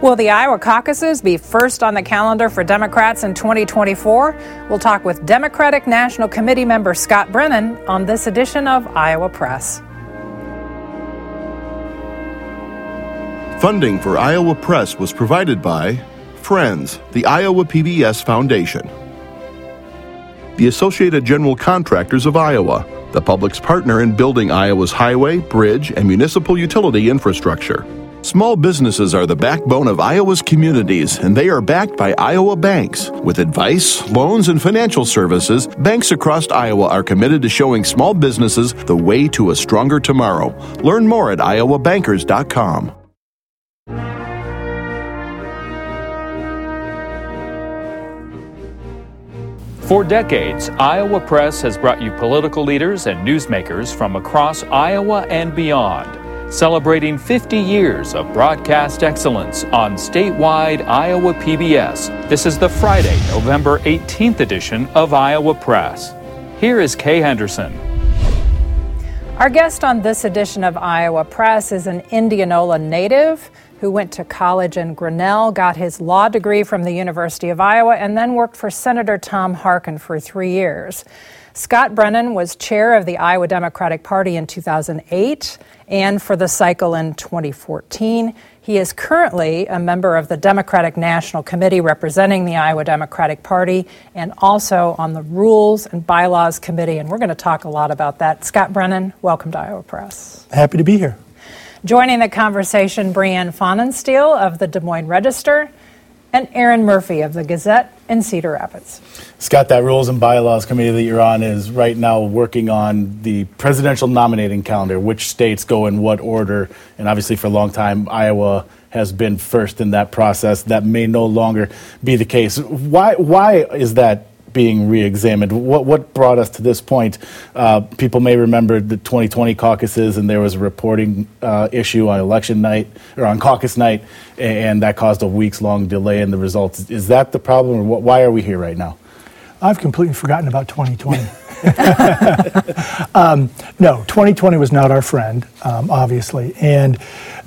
Will the Iowa caucuses be first on the calendar for Democrats in 2024? We'll talk with Democratic National Committee member Scott Brennan on this edition of Iowa Press. Funding for Iowa Press was provided by Friends, the Iowa PBS Foundation, the Associated General Contractors of Iowa, the public's partner in building Iowa's highway, bridge, and municipal utility infrastructure. Small businesses are the backbone of Iowa's communities, and they are backed by Iowa banks. With advice, loans, and financial services, banks across Iowa are committed to showing small businesses the way to a stronger tomorrow. Learn more at iowabankers.com. For decades, Iowa Press has brought you political leaders and newsmakers from across Iowa and beyond, celebrating 50 years of broadcast excellence on statewide Iowa PBS. This is the Friday, November 18th edition of Iowa Press. Here is Kay Henderson. Our guest on this edition of Iowa Press is an Indianola native who went to college in Grinnell, got his law degree from the University of Iowa, and then worked for Senator Tom Harkin for three years. Scott Brennan was chair of the Iowa Democratic Party in 2008 and for the cycle in 2014. He is currently a member of the Democratic National Committee representing the Iowa Democratic Party and also on the Rules and Bylaws Committee. And we're going to talk a lot about that. Scott Brennan, welcome to Iowa Press. Happy to be here. Joining the conversation, Brianne Pfannenstiel of the Des Moines Register and Erin Murphy of the Gazette in Cedar Rapids. Scott, that Rules and Bylaws Committee that you're on is right now working on the presidential nominating calendar, which states go in what order. And obviously, for a long time, Iowa has been first in that process. That may no longer be the case. Why, why is that being re-examined. What what brought us to this point? Uh, people may remember the 2020 caucuses, and there was a reporting uh, issue on election night or on caucus night, and that caused a weeks long delay in the results. Is that the problem, or what, why are we here right now? I've completely forgotten about 2020. um, no, 2020 was not our friend, um, obviously, and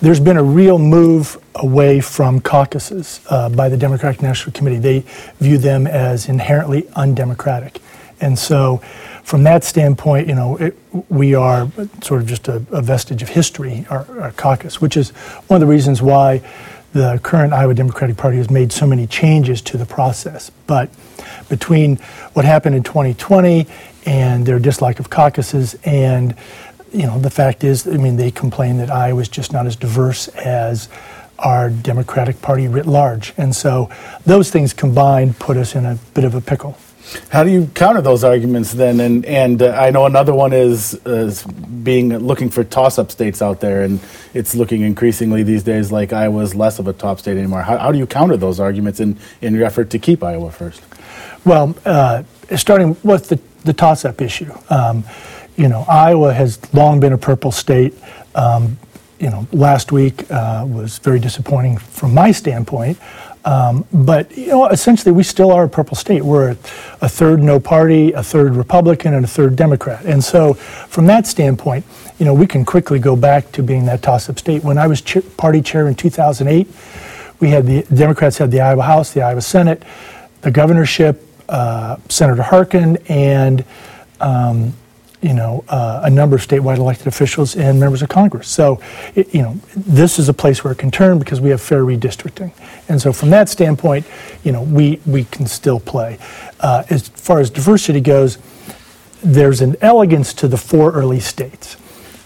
there's been a real move away from caucuses uh, by the Democratic National Committee. They view them as inherently undemocratic. And so, from that standpoint, you know, it, we are sort of just a, a vestige of history, our, our, caucus, which is one of the reasons why the current Iowa Democratic Party has made so many changes to the process. But between what happened in 2020 and their dislike of caucuses and you know, the fact is, I mean, they complain that Iowa is just not as diverse as our Democratic Party writ large. And so those things combined put us in a bit of a pickle. How do you counter those arguments then? And and uh, I know another one is, is being looking for toss-up states out there, and it's looking increasingly these days like Iowa is less of a top state anymore. How, how do you counter those arguments in, in your effort to keep Iowa first? Well, uh, starting with the, the toss-up issue. Um, you know, Iowa has long been a purple state. Um, you know, last week uh, was very disappointing from my standpoint. Um, but you know, essentially, we still are a purple state. We're a, third no party, a third Republican, and a third Democrat. And so, from that standpoint, you know, we can quickly go back to being that toss-up state. When I was party chair in 2008, we had the Democrats had the Iowa House, the Iowa Senate, the governorship, uh, Senator Harkin, and um, you know, uh, a number of statewide elected officials and members of Congress. So, it, you know, this is a place where it can turn because we have fair redistricting. And so, from that standpoint, you know, we, we can still play. Uh, as far as diversity goes, there's an elegance to the four early states,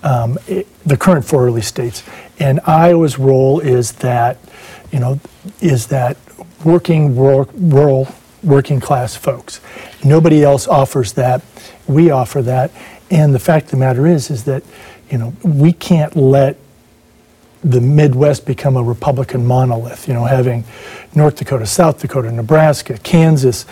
um, it, the current four early states. And Iowa's role is that, you know, is that working rural, rural working class folks. Nobody else offers that. We offer that. And the fact of the matter is, is that, you know, we can't let the Midwest become a Republican monolith, you know, having North Dakota, South Dakota, Nebraska, Kansas,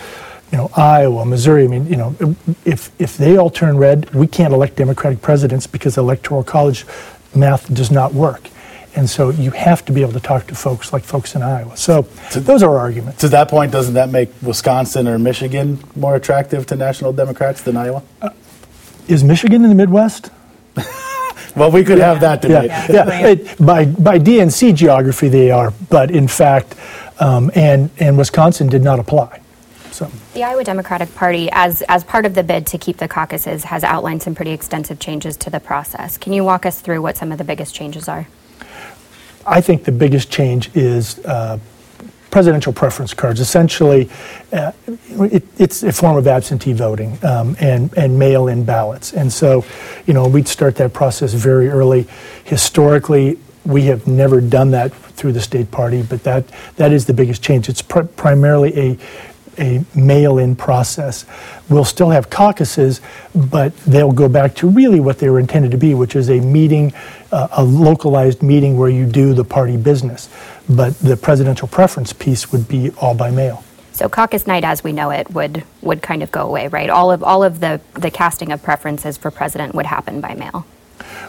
you know, Iowa, Missouri. I mean, you know, if, if they all turn red, we can't elect Democratic presidents because the Electoral College math does not work. And so you have to be able to talk to folks like folks in Iowa. So to, those are arguments. To that point, doesn't that make Wisconsin or Michigan more attractive to national Democrats than Iowa? Uh, is Michigan in the Midwest? Well, we could have that debate. Yeah, yeah. It, by, by DNC geography, they are, but in fact, um, and, and Wisconsin did not apply. So. The Iowa Democratic Party, as, as part of the bid to keep the caucuses, has outlined some pretty extensive changes to the process. Can you walk us through what some of the biggest changes are? I think the biggest change is uh, presidential preference cards. Essentially, uh, it, it's a form of absentee voting um, and, and mail in ballots. And so, you know, we'd start that process very early. Historically, we have never done that through the state party, but that, that is the biggest change. It's pr- primarily a a mail in process. We'll still have caucuses, but they'll go back to really what they were intended to be, which is a meeting, uh, a localized meeting where you do the party business. But the presidential preference piece would be all by mail. So caucus night, as we know it, would would kind of go away, right? All of all of the the casting of preferences for president would happen by mail.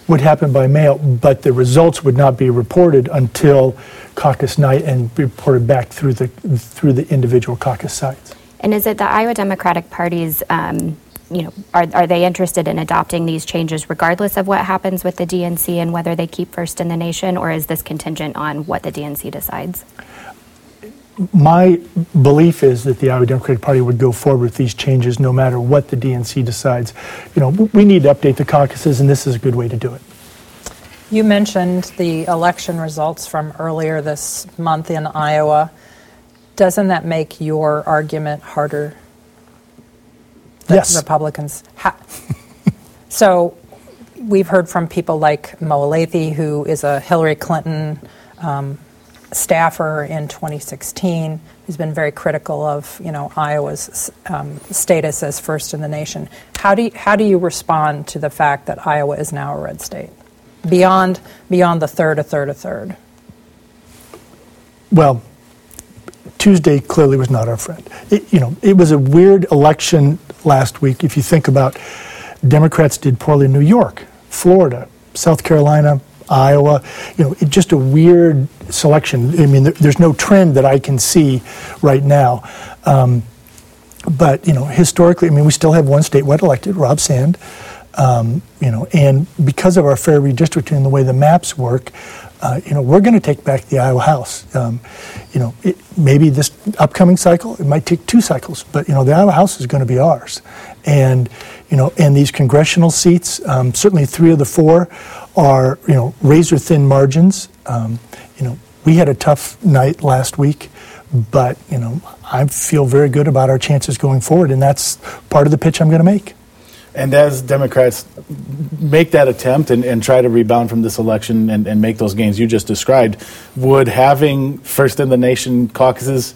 Would happen by mail, but the results would not be reported until caucus night and reported back through the through the individual caucus sites. And is it the Iowa Democratic Party's, um, you know, are, are they interested in adopting these changes regardless of what happens with the DNC and whether they keep first in the nation, or is this contingent on what the DNC decides? My belief is that the Iowa Democratic Party would go forward with these changes no matter what the DNC decides. You know, we need to update the caucuses, and this is a good way to do it. You mentioned the election results from earlier this month in Iowa. Doesn't that make your argument harder? Yes. Republicans. Ha- so we've heard from people like Mo Elleithee, who is a Hillary Clinton um, staffer in 2016, who's been very critical of you know Iowa's um, status as first in the nation. How do you, how do you respond to the fact that Iowa is now a red state? beyond beyond the third, a third, a third? Well, Tuesday clearly was not our friend. It, you know, it was a weird election last week. If you think about, Democrats did poorly in New York, Florida, South Carolina, Iowa. You know, it, just a weird selection. I mean, there, there's no trend that I can see right now. Um, but you know, historically, I mean, we still have one statewide elected, Rob Sand. Um, you know, and because of our fair redistricting and the way the maps work, uh, you know, we're going to take back the Iowa House. Um, you know, it, maybe this upcoming cycle, it might take two cycles, but you know, the Iowa House is going to be ours. And you know, and these congressional seats, um, certainly three of the four, are you know razor thin margins. Um, you know, we had a tough night last week, but you know, I feel very good about our chances going forward, and that's part of the pitch I'm going to make. And as Democrats make that attempt and, and try to rebound from this election and, and, make those gains you just described, would having first in the nation caucuses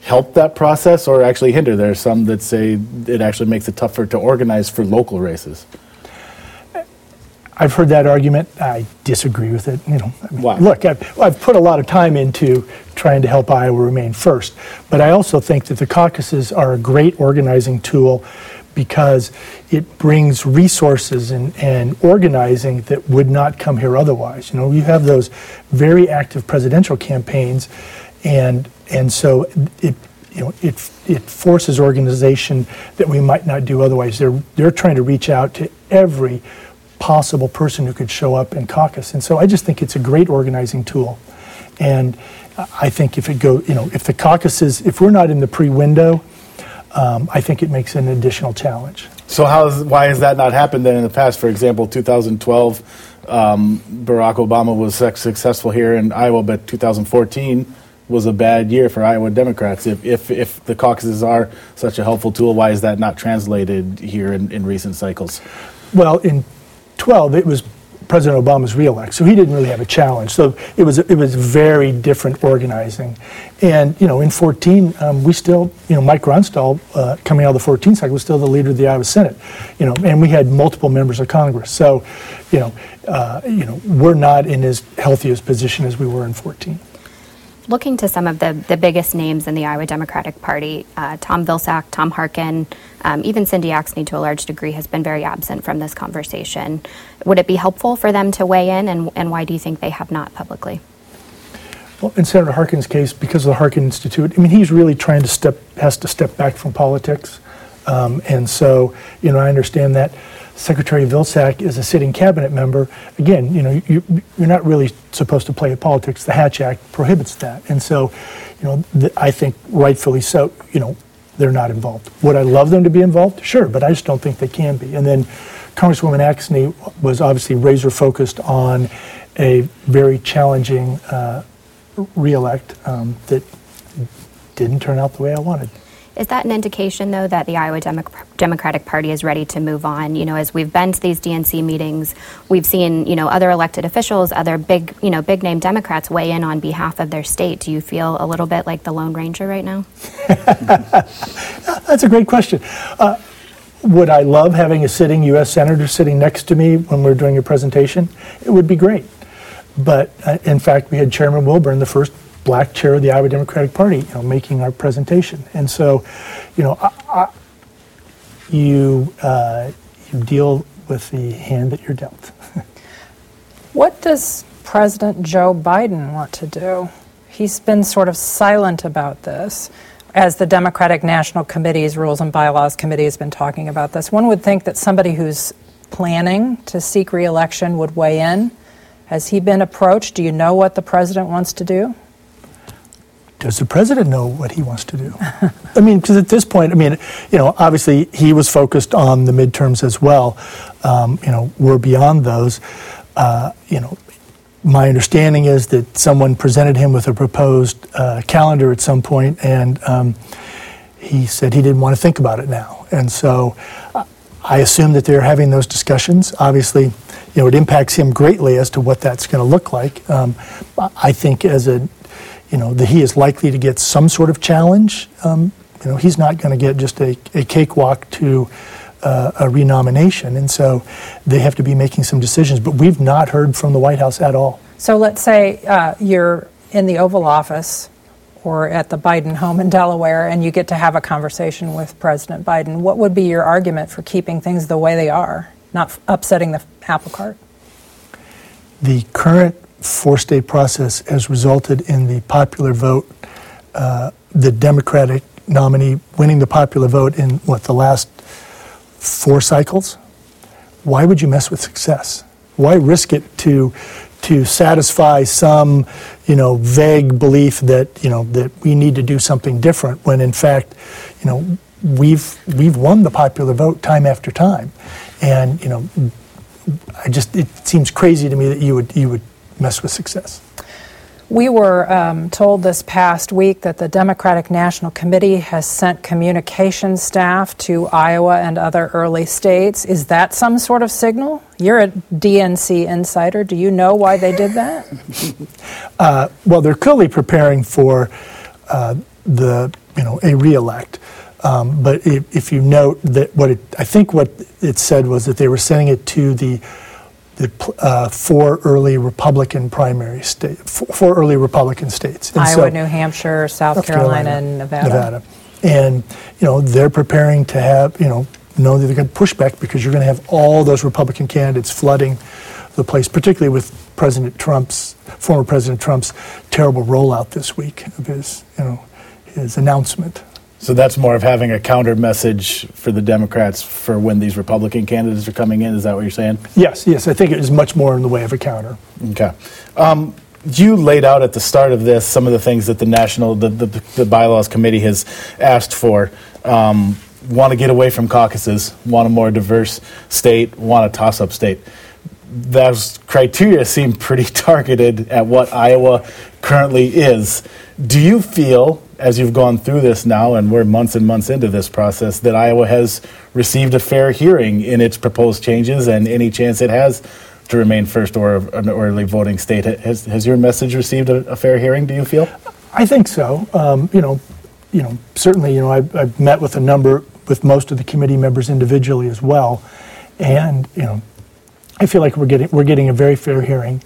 help that process or actually hinder? There are some that say it actually makes it tougher to organize for local races. I've heard that argument. I disagree with it. You know, I mean, Why? look, I've, I've, put a lot of time into trying to help Iowa remain first, but I also think that the caucuses are a great organizing tool because it brings resources and, and organizing that would not come here otherwise. You know, you have those very active presidential campaigns, and and so it you know it it forces organization that we might not do otherwise. They're they're trying to reach out to every possible person who could show up in caucus, and so I just think it's a great organizing tool, and I think if it go you know if the caucuses if we're not in the pre-window um, I think it makes an additional challenge. So, how's, why has that not happened then in the past? For example, 2012, um, Barack Obama was successful here in Iowa, but 2014 was a bad year for Iowa Democrats. If, if, if the caucuses are such a helpful tool, why is that not translated here in, in recent cycles? Well, in 12, it was President Obama's reelect, so he didn't really have a challenge. So it was it was very different organizing, and you know in 14 um, we still you know Mike Gronstal uh, coming out of the 14 cycle was still the leader of the Iowa Senate, you know, and we had multiple members of Congress. So, you know, uh, you know we're not in as healthy a position as we were in 14 looking to some of the, the biggest names in the Iowa Democratic Party, uh, Tom Vilsack, Tom Harkin, um, even Cindy Axne to a large degree has been very absent from this conversation. Would it be helpful for them to weigh in, and, and why do you think they have not publicly? Well, in Senator Harkin's case, because of the Harkin Institute, I mean, he's really trying to step, has to step back from politics. Um, and so, you know, I understand that. Secretary Vilsack is a sitting cabinet member. Again, you know, you, you're not really supposed to play at politics. The Hatch Act prohibits that, and so, you know, th- I think rightfully so. You know, they're not involved. Would I love them to be involved? Sure, but I just don't think they can be. And then, Congresswoman Axne was obviously razor focused on a very challenging uh, reelect um, that didn't turn out the way I wanted. Is that an indication, though, that the Iowa Demo- Democratic Party is ready to move on? You know, as we've been to these DNC meetings, we've seen, you know, other elected officials, other big, you know, big name Democrats weigh in on behalf of their state. Do you feel a little bit like the Lone Ranger right now? That's a great question. Uh, would I love having a sitting U.S. Senator sitting next to me when we're doing a presentation? It would be great. But uh, in fact, we had Chairman Wilburn, the first black chair of the Iowa Democratic Party, you know, making our presentation. And so, you know, I, I, you uh, you deal with the hand that you're dealt. what does President Joe Biden want to do? He's been sort of silent about this. As the Democratic National Committee's Rules and Bylaws Committee has been talking about this, one would think that somebody who's planning to seek reelection would weigh in. Has he been approached? Do you know what the president wants to do? Does the president know what he wants to do? I mean, because at this point, I mean, you know, obviously he was focused on the midterms as well. Um, you know, we're beyond those. Uh, you know, my understanding is that someone presented him with a proposed uh, calendar at some point, and um, he said he didn't want to think about it now. And so I assume that they're having those discussions. Obviously, you know, it impacts him greatly as to what that's going to look like. Um, I think as a you know, that he is likely to get some sort of challenge. Um, you know, he's not going to get just a, a cakewalk to uh, a renomination, and so they have to be making some decisions. But we've not heard from the White House at all. So let's say uh, you're in the Oval Office or at the Biden home in Delaware, and you get to have a conversation with President Biden. What would be your argument for keeping things the way they are, not upsetting the apple cart? The current four state process has resulted in the popular vote, uh, the Democratic nominee winning the popular vote in what, the last four cycles? Why would you mess with success? Why risk it to, to satisfy some, you know, vague belief that, you know, that we need to do something different when in fact, you know, we've, we've won the popular vote time after time. And, you know, I just, it seems crazy to me that you would, you would mess with success. We were um, told this past week that the Democratic National Committee has sent communication staff to Iowa and other early states. Is that some sort of signal? You're a DNC insider. Do you know why they did that? uh, well, they're clearly preparing for uh, the you know a reelect. Um, but if, if, you note that what it, I think what it said was that they were sending it to the the uh, four early Republican primary state, four early Republican states. And Iowa, so, New Hampshire, South, South Carolina, Carolina, and Nevada. Nevada. And, you know, they're preparing to have, you know, know that they're going to push back because you're going to have all those Republican candidates flooding the place, particularly with President Trump's, former President Trump's terrible rollout this week of his, you know, his announcement so that's more of having a counter message for the Democrats for when these Republican candidates are coming in. Is that what you're saying? Yes, yes. I think it is much more in the way of a counter. Okay. Um, you laid out at the start of this some of the things that the national the, the, the bylaws committee has asked for. Um, want to get away from caucuses, want a more diverse state, want a toss-up state. Those criteria seem pretty targeted at what Iowa currently is. Do you feel as you've gone through this now, and we're months and months into this process, that Iowa has received a fair hearing in its proposed changes and any chance it has to remain first or an early voting state. Has, has your message received a, a fair hearing, do you feel? I think so. Um, you know, you know, certainly, you know, I've, I've, met with a number, with most of the committee members individually as well, and you know, I feel like we're getting we're getting a very fair hearing.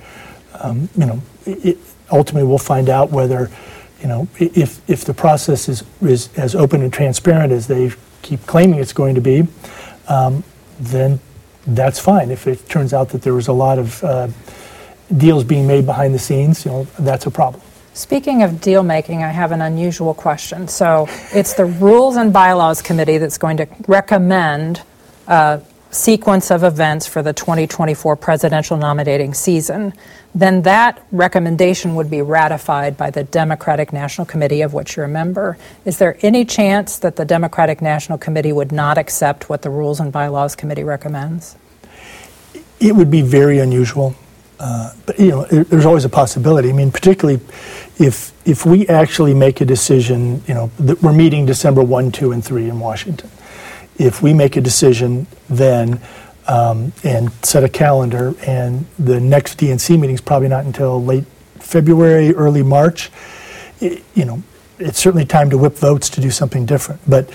Um, you know, it, ultimately, we'll find out whether you know, if, if the process is, is as open and transparent as they keep claiming it's going to be, um, then that's fine. If it turns out that there was a lot of uh, deals being made behind the scenes, you know, that's a problem. Speaking of deal making, I have an unusual question. So it's the Rules and Bylaws Committee that's going to recommend uh, sequence of events for the 2024 presidential nominating season, then that recommendation would be ratified by the Democratic National Committee, of which you're a member. Is there any chance that the Democratic National Committee would not accept what the Rules and Bylaws Committee recommends? It would be very unusual. Uh, but you know, there's always a possibility. I mean, particularly if if we actually make a decision, you know, we're meeting December one, two, and three in Washington. If we make a decision then um, and set a calendar, and the next DNC meeting is probably not until late February, early March, it, you know, it's certainly time to whip votes to do something different. But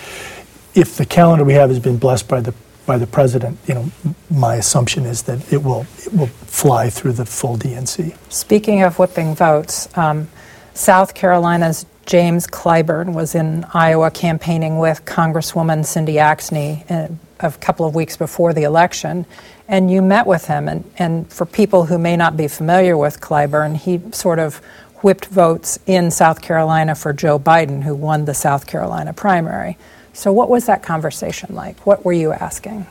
if the calendar we have has been blessed by the by the president, you know, my assumption is that it will it will fly through the full DNC. Speaking of whipping votes, um, South Carolina's James Clyburn was in Iowa campaigning with Congresswoman Cindy Axne uh, a couple of weeks before the election, and you met with him. And, and for people who may not be familiar with Clyburn, he sort of whipped votes in South Carolina for Joe Biden, who won the South Carolina primary. So, what was that conversation like? What were you asking?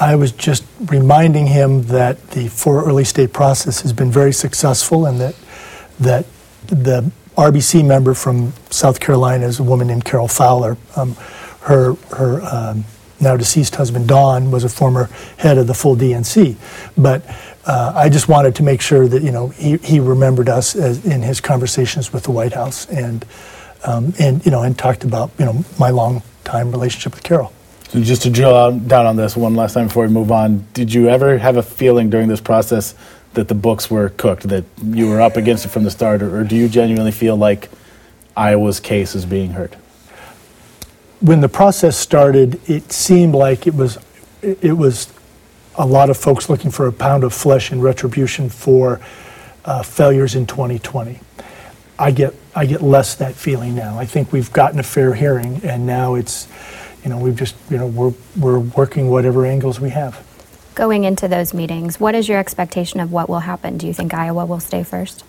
I was just reminding him that the four early state process has been very successful and that that the RBC member from South Carolina is a woman named Carol Fowler. Um, her her um, now deceased husband Don was a former head of the full DNC, but uh, I just wanted to make sure that you know he, he remembered us as, in his conversations with the White House and um, and you know and talked about you know my long time relationship with Carol. So just to drill down on this one last time before we move on, did you ever have a feeling during this process that the books were cooked, that you were up against it from the start, or, or do you genuinely feel like Iowa's case is being heard? When the process started, it seemed like it was it was a lot of folks looking for a pound of flesh in retribution for uh, failures in 2020. I get I get less that feeling now. I think we've gotten a fair hearing, and now it's you know we've just you know we're we're working whatever angles we have. Going into those meetings, what is your expectation of what will happen? Do you think Iowa will stay first?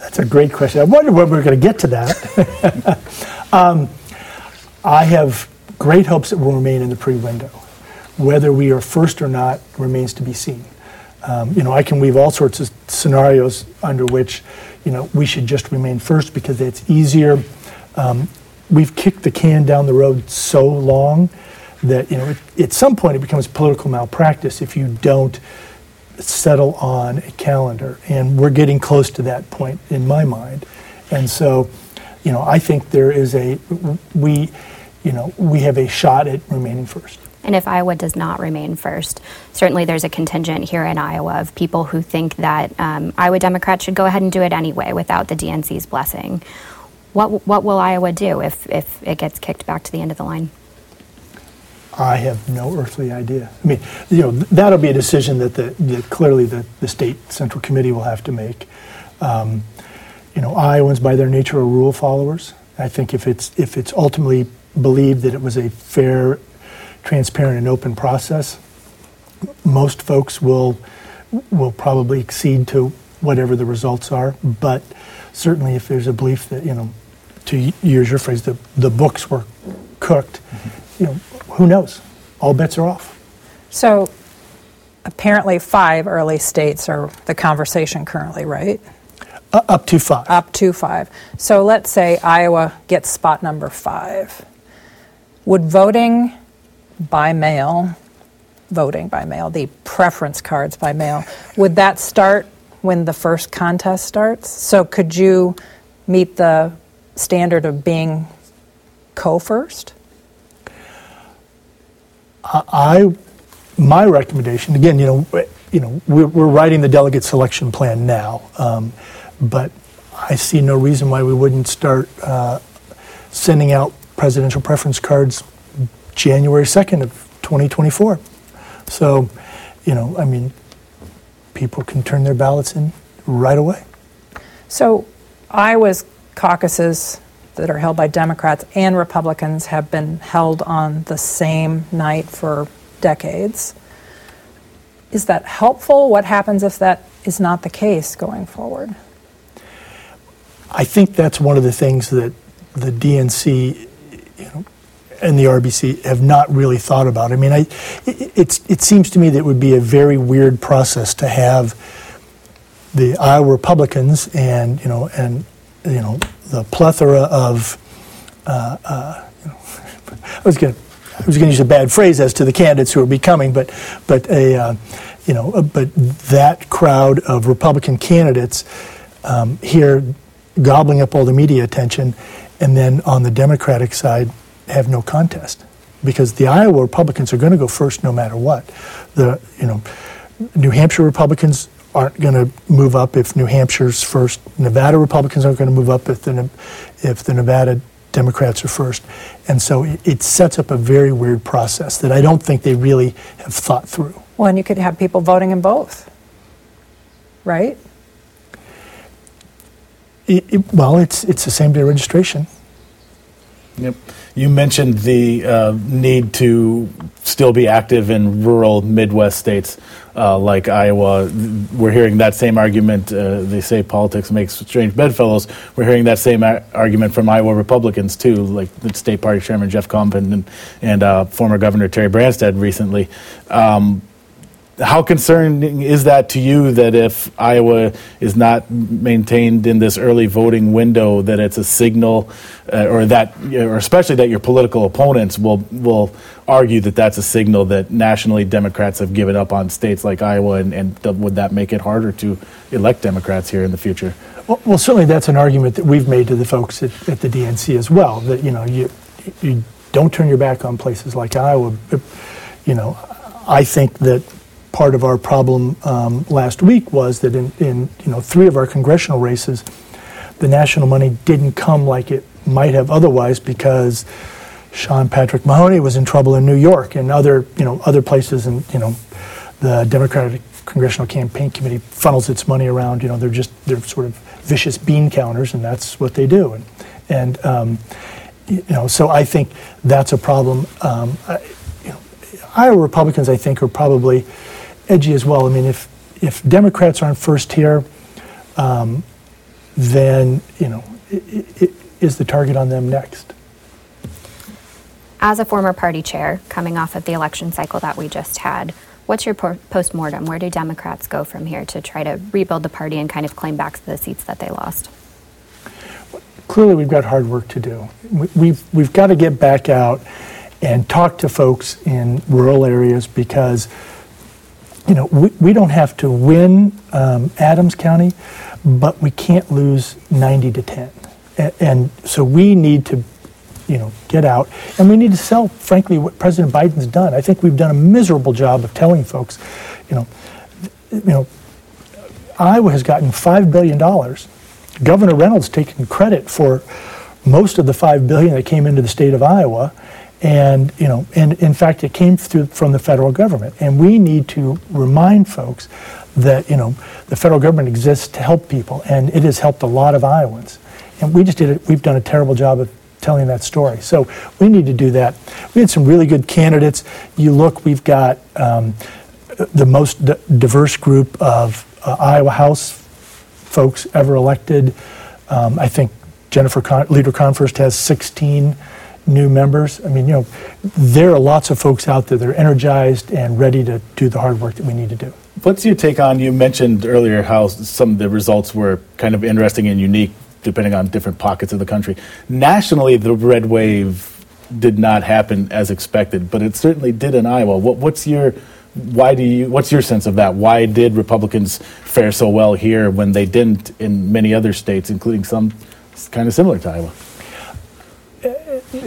That's a great question. I wonder when we're going to get to that. um, I have great hopes that we'll remain in the pre window. Whether we are first or not remains to be seen. Um, you know, I can weave all sorts of scenarios under which, you know, we should just remain first because it's easier. Um, we've kicked the can down the road so long that you know it, at some point it becomes political malpractice if you don't settle on a calendar, and we're getting close to that point in my mind. And so, you know, I think there is a we, you know, we have a shot at remaining first. And if Iowa does not remain first, certainly there's a contingent here in Iowa of people who think that um, Iowa Democrats should go ahead and do it anyway without the DNC's blessing. What, what will Iowa do if, if it gets kicked back to the end of the line? I have no earthly idea. I mean, you know, that'll be a decision that, the, that clearly the, the state central committee will have to make. Um, you know, Iowans by their nature are rule followers. I think if it's if it's ultimately believed that it was a fair, transparent, and open process, most folks will will probably accede to whatever the results are. But certainly, if there's a belief that you know, to use your phrase, the the books were cooked, mm-hmm. you know, who knows? All bets are off. So apparently, five early states are the conversation currently, right? Uh, up to five. Up to five. So let's say Iowa gets spot number five. Would voting by mail, voting by mail, the preference cards by mail, would that start when the first contest starts? So could you meet the standard of being co first? I, my recommendation, again, you know, you know, we're, we're writing the delegate selection plan now, um, but I see no reason why we wouldn't start uh, sending out presidential preference cards January 2nd of 2024. So, you know, I mean, people can turn their ballots in right away. So, Iowa's caucuses that are held by Democrats and Republicans have been held on the same night for decades. Is that helpful? What happens if that is not the case going forward? I think that's one of the things that the DNC, you know, and the RBC have not really thought about. I mean, I, it, it seems to me that it would be a very weird process to have the Iowa Republicans and you know and you know the plethora of uh, uh, you know, I was going to use a bad phrase as to the candidates who are becoming, but but a uh, you know but that crowd of Republican candidates um, here gobbling up all the media attention, and then on the Democratic side have no contest because the Iowa Republicans are going to go first no matter what. The you know New Hampshire Republicans aren't going to move up if New Hampshire's first. Nevada Republicans aren't going to move up if the if the Nevada Democrats are first. And so it, it, sets up a very weird process that I don't think they really have thought through. Well, and you could have people voting in both, right? It, well, it's it's the same day registration. Yep. You mentioned the uh, need to still be active in rural Midwest states uh, like Iowa. We're hearing that same argument. Uh, they say politics makes strange bedfellows. We're hearing that same a- argument from Iowa Republicans too, like the state party chairman Jeff Kaufmann and, and uh, former Governor Terry Branstad recently. Um, how concerning is that to you that if Iowa is not maintained in this early voting window, that it's a signal, uh, or that, or especially that your political opponents will will argue that that's a signal that nationally Democrats have given up on states like Iowa, and, and would that make it harder to elect Democrats here in the future? Well, well, certainly that's an argument that we've made to the folks at, at the DNC as well. That you know you you don't turn your back on places like Iowa. You know, I think that part of our problem um, last week was that in, in you know three of our congressional races, the national money didn't come like it might have otherwise because Sean Patrick Maloney was in trouble in New York and other you know other places, and you know the Democratic Congressional Campaign Committee funnels its money around. You know they're just they're sort of vicious bean counters, and that's what they do. And, and um, you know so I think that's a problem. Um, I, Iowa Republicans, I think, are probably edgy as well. I mean, if if Democrats aren't first here, um, then you know, it, it, is the target on them next? As a former party chair, coming off of the election cycle that we just had, what's your post mortem? Where do Democrats go from here to try to rebuild the party and kind of claim back the seats that they lost? Clearly, we've got hard work to do. We've we've got to get back out and talk to folks in rural areas because you know, we, we don't have to win um, Adams County, but we can't lose 90 to 10. And, and, so we need to, you know, get out, and we need to sell, frankly, what President Biden's done. I think we've done a miserable job of telling folks, you know, you know, Iowa has gotten five billion dollars. Governor Reynolds taking credit for most of the 5 billion that came into the state of Iowa and, you know, and in fact, it came through from the federal government. And we need to remind folks that, you know, the federal government exists to help people, and it has helped a lot of Iowans. And we just did it, we've done a terrible job of telling that story. So we need to do that. We had some really good candidates. You look, we've got um, the most d- diverse group of uh, Iowa House folks ever elected. Um, I think Jennifer Con- Leader Konfrst has 16 new members. I mean, you know, there are lots of folks out there that are energized and ready to do the hard work that we need to do. What's your take on? You mentioned earlier how some of the results were kind of interesting and unique, depending on different pockets of the country. Nationally, the red wave did not happen as expected, but it certainly did in Iowa. What, what's your why do you what's your sense of that why did republicans fare so well here when they didn't in many other states including some kind of similar to iowa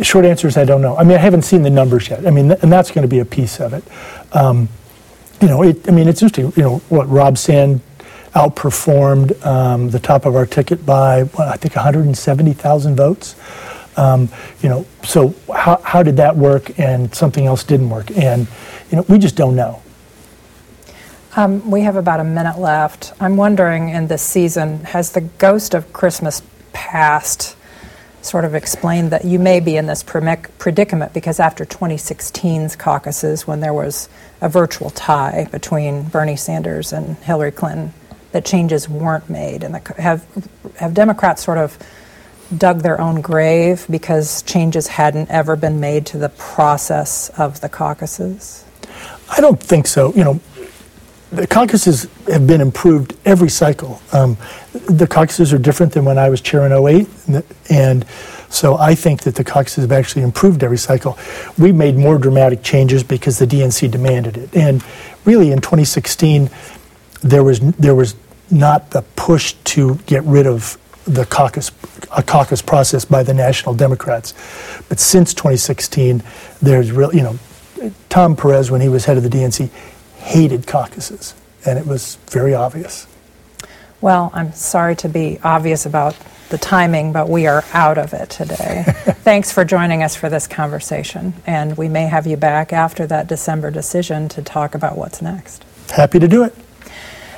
short answer is I don't know. I mean, I haven't seen the numbers yet. I mean, th- and that's going to be a piece of it. Um, you know, it, I mean, it's interesting. You know, what Rob Sand outperformed um, the top of our ticket by what, I think 170,000 votes. Um, you know, so how, how did that work and something else didn't work? And you know, we just don't know. Um, we have about a minute left. I'm wondering in this season, has the ghost of Christmas past sort of explained that you may be in this predicament because after 2016's caucuses, when there was a virtual tie between Bernie Sanders and Hillary Clinton, that changes weren't made, and have have Democrats sort of dug their own grave because changes hadn't ever been made to the process of the caucuses? I don't think so. You know, the caucuses have been improved every cycle. Um, the caucuses are different than when I was chair in 08, and so I think that the caucuses have actually improved every cycle. We made more dramatic changes because the DNC demanded it. And really in 2016, there was, there was not the push to get rid of the caucus, a caucus process by the National Democrats. But since 2016, there's really, you know, Tom Perez, when he was head of the DNC, hated caucuses, and it was very obvious. Well, I'm sorry to be obvious about the timing, but we are out of it today. Thanks for joining us for this conversation, and we may have you back after that December decision to talk about what's next. Happy to do it.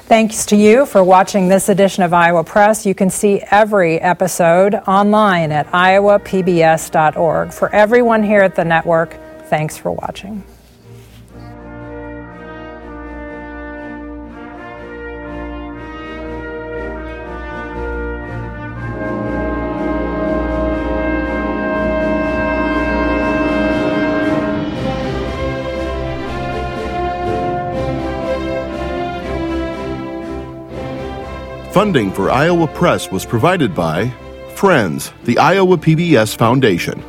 Thanks to you for watching this edition of Iowa Press. You can see every episode online at iowapbs.org. For everyone here at the network, thanks for watching. Funding for Iowa Press was provided by Friends, the Iowa PBS Foundation,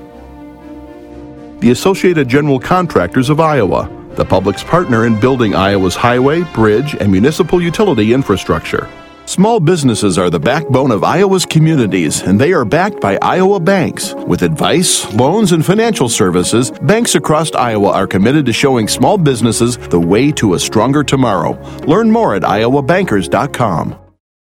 the Associated General Contractors of Iowa, the public's partner in building Iowa's highway, bridge, and municipal utility infrastructure. Small businesses are the backbone of Iowa's communities, and they are backed by Iowa banks. With advice, loans, and financial services, banks across Iowa are committed to showing small businesses the way to a stronger tomorrow. Learn more at iowabankers.com.